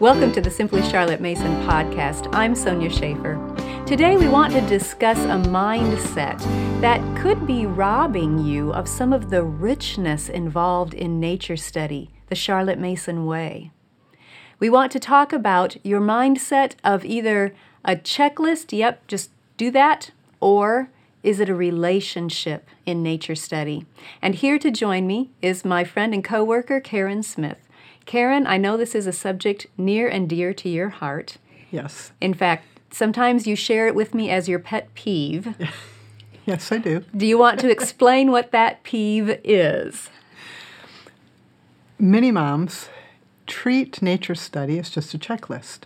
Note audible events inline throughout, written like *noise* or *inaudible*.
Welcome to the Simply Charlotte Mason podcast. I'm Sonya Shafer. Today we want to discuss a mindset that could be robbing you of some of the richness involved in nature study, the Charlotte Mason way. We want to talk about your mindset of either a checklist, yep, just do that, or is it a relationship in nature study? And here to join me is my friend and coworker Karen Smith. Karen, I know this is a subject near and dear to your heart. Yes. In fact, sometimes you share it with me as your pet peeve. *laughs* Yes, I do. Do you want to explain what that peeve is? Many moms treat nature study as just a checklist.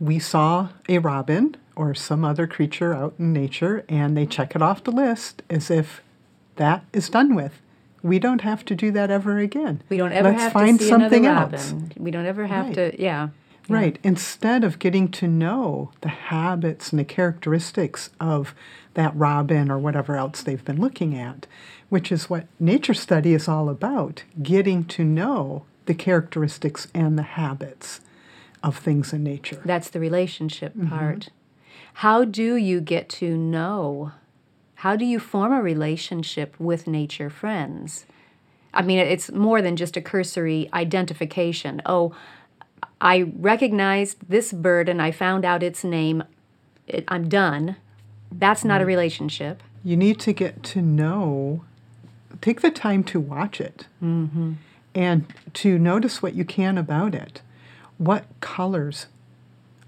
We saw a robin or some other creature out in nature and they check it off the list as if that is done with. We don't have to do that ever again. We don't ever Let's have find to see something another else. robin. We don't ever have Right. to, yeah. Right. Instead of getting to know the habits and the characteristics of that robin or whatever else they've been looking at, which is what nature study is all about getting to know the characteristics and the habits of things in nature. That's the relationship Mm-hmm. part. How do you get to know? How do you form a relationship with nature friends? I mean, it's more than just a cursory identification. Oh, I recognized this bird and I found out its name. It, I'm done. That's Mm-hmm. not a relationship. You need to get to know, take the time to watch it and to notice what you can about it. What colors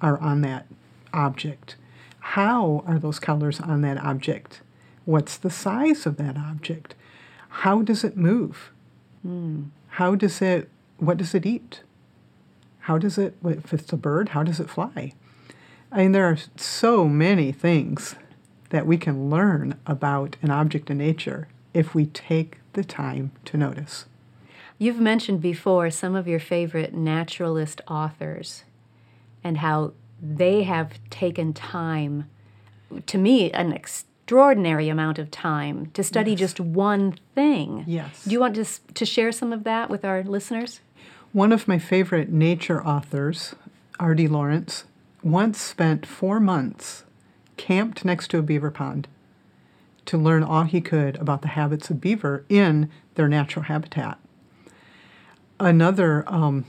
are on that object? How are those colors on that object? What's the size of that object? How does it move? Hmm. How does it, what does it eat? How does it, if it's a bird, how does it fly? I mean, there are so many things that we can learn about an object in nature if we take the time to notice. You've mentioned before some of your favorite naturalist authors and how they have taken time, to me, an extraordinary amount of time to study just one thing. Yes. Do you want to, to share some of that with our listeners? One of my favorite nature authors, R.D. Lawrence, once spent four months camped next to a beaver pond to learn all he could about the habits of beaver in their natural habitat. Another um,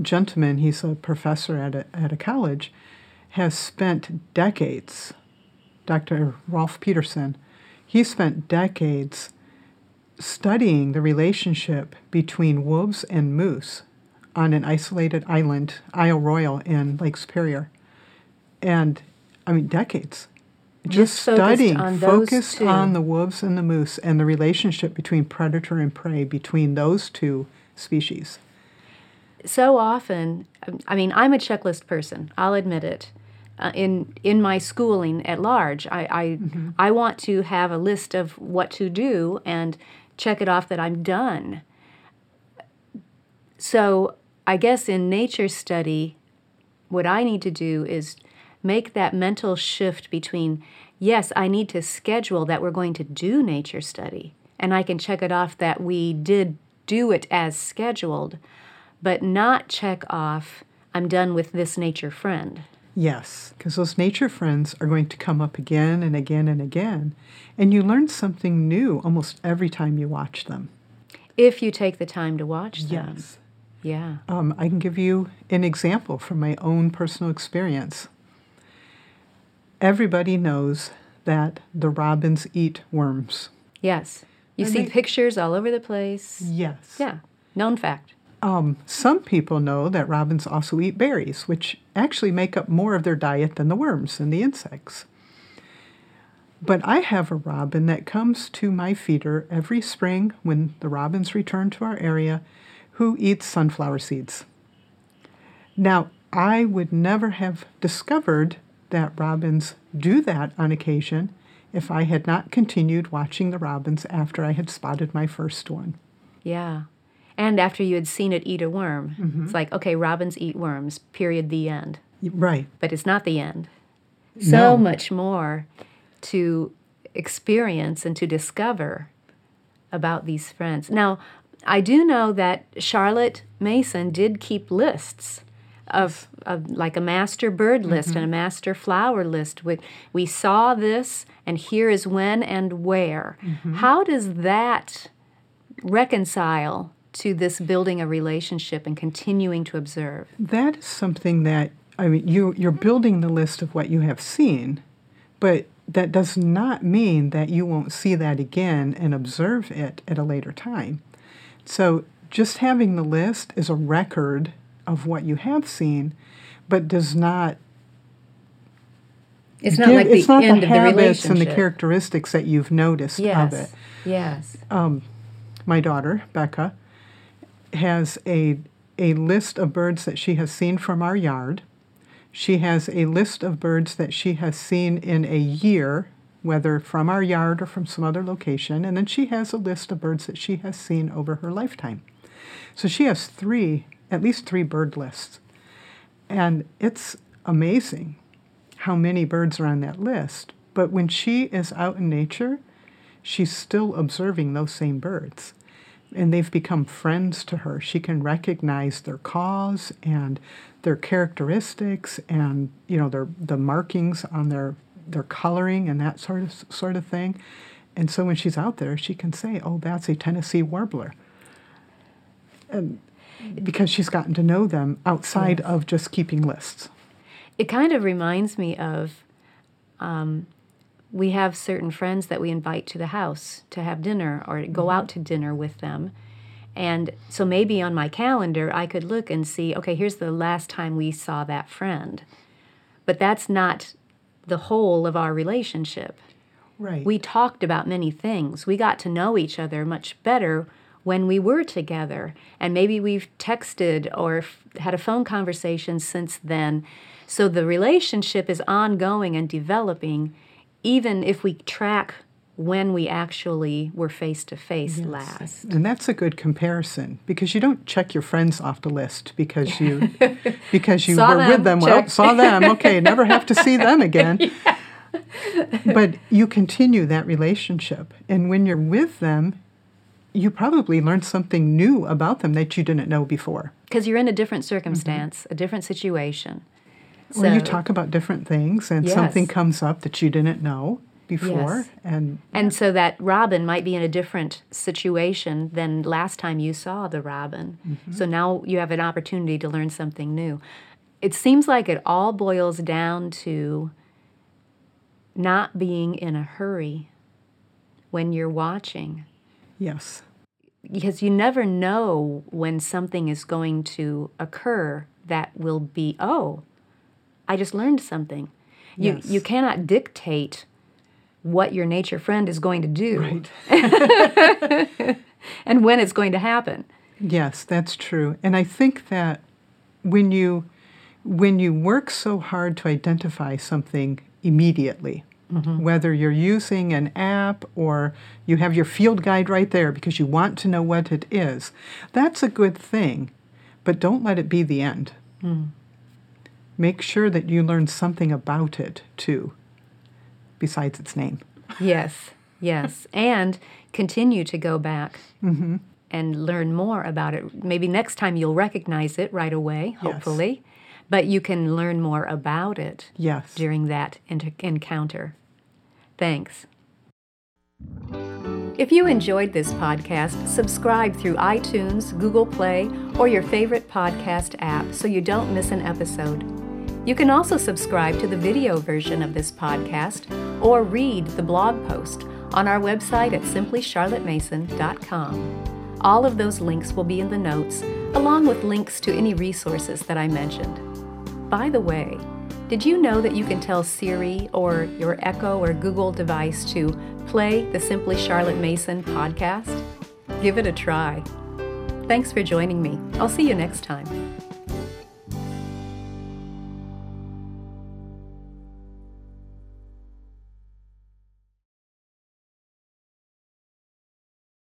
gentleman, he's a professor at a, at a college, has spent decades, Dr. Rolf Peterson, he spent decades studying the relationship between wolves and moose on an isolated island, Isle Royale in Lake Superior. And I mean, decades. Just, Just focused studying, on focused on the wolves and the moose and the relationship between predator and prey between those two species. so often i mean i'm a checklist person i'll admit it uh, in in my schooling at large. I I, I want to have a list of what to do and check it off that i'm done. So i guess in nature study what i need to do is make that mental shift between yes i need to schedule that we're going to do nature study and i can check it off that we did do it as scheduled but not check off i'm done with this nature friend Yes, because those nature friends are going to come up again and again and again. And you learn something new almost every time you watch them. if you take the time to watch them Yes. yeah Um, I can give you an example from my own personal experience. Everybody knows that the robins eat worms. yes you And see they- pictures all over the place Yes. yeah known fact Um, some people know that robins also eat berries, which actually make up more of their diet than the worms and the insects. But I have a robin that comes to my feeder every spring when the robins return to our area who eats sunflower seeds. Now, I would never have discovered that robins do that on occasion if I had not continued watching the robins after I had spotted my first one. Yeah. And after you had seen it eat a worm, Mm-hmm. it's like, okay, robins eat worms, period, the end. Right. But it's not the end. So No. much more to experience and to discover about these friends. Now, I do know that Charlotte Mason did keep lists of, of like a master bird list and a master flower list. We, we saw this, and here is when and where. How does that reconcile to this building a relationship and continuing to observe? That is something that I mean you you're building the list of what you have seen, but that does not mean that you won't see that again and observe it at a later time. So just having the list is a record of what you have seen, but does not It's not give- like it's the not end the of the habits relationship. and the characteristics that you've noticed yes. of it. Yes. Um, my daughter Becca has a a list of birds that she has seen from our yard. She has a list of birds that she has seen in a year, whether from our yard or from some other location, and then she has a list of birds that she has seen over her lifetime. So she has three, at least three bird lists. And it's amazing how many birds are on that list. But when she is out in nature, she's still observing those same birds. And they've become friends to her. She can recognize their calls and their characteristics and you know their the markings on their their coloring and that sort of sort of thing. And so when she's out there, she can say, "Oh, that's a Tennessee warbler." And because she's gotten to know them outside of just keeping lists. It kind of reminds me of um, we have certain friends that we invite to the house to have dinner or go mm-hmm. out to dinner with them. And so maybe on my calendar, I could look and see, okay, here's the last time we saw that friend. But that's not the whole of our relationship. Right. We talked about many things. We got to know each other much better when we were together. And maybe we've texted or f- had a phone conversation since then. So the relationship is ongoing and developing, even if we track when we actually were face to face last. And that's a good comparison because you don't check your friends off the list because you *laughs* because you Saw were them, with them. Well, saw them. Okay, never have to see them *laughs* again. But you continue that relationship, and when you're with them, you probably learned something new about them that you didn't know before. Because you're in a different mm-hmm. circumstance, a different situation. Or you talk about different things, and Yes. something comes up that you didn't know before, Yes. and And so that robin might be in a different situation than last time you saw the robin. Mm-hmm. So now you have an opportunity to learn something new. It seems like it all boils down to not being in a hurry when you're watching yes, because you never know when something is going to occur that will be oh i just learned something you Yes. you cannot dictate what your nature friend is going to do right. *laughs* and when it's going to happen Yes, that's true. And I think that when you when you work so hard to identify something immediately, mm-hmm. whether you're using an app or you have your field guide right there because you want to know what it is, that's a good thing. But don't let it be the end. Mm. Make sure that you learn something about it too, besides its name. yes yes and continue to go back mm-hmm. and learn more about it maybe next time you'll recognize it right away Yes. hopefully but you can learn more about it Yes. during that inter- encounter. Thanks. If you enjoyed this podcast, subscribe through iTunes, Google Play, or your favorite podcast app so you don't miss an episode. You can also subscribe to the video version of this podcast or read the blog post on our website at simplycharlottemason.com. All of those links will be in the notes, along with links to any resources that I mentioned. By the way, did you know that you can tell Siri or your Echo or Google device to play the Simply Charlotte Mason podcast? Give it a try. Thanks for joining me. I'll see you next time.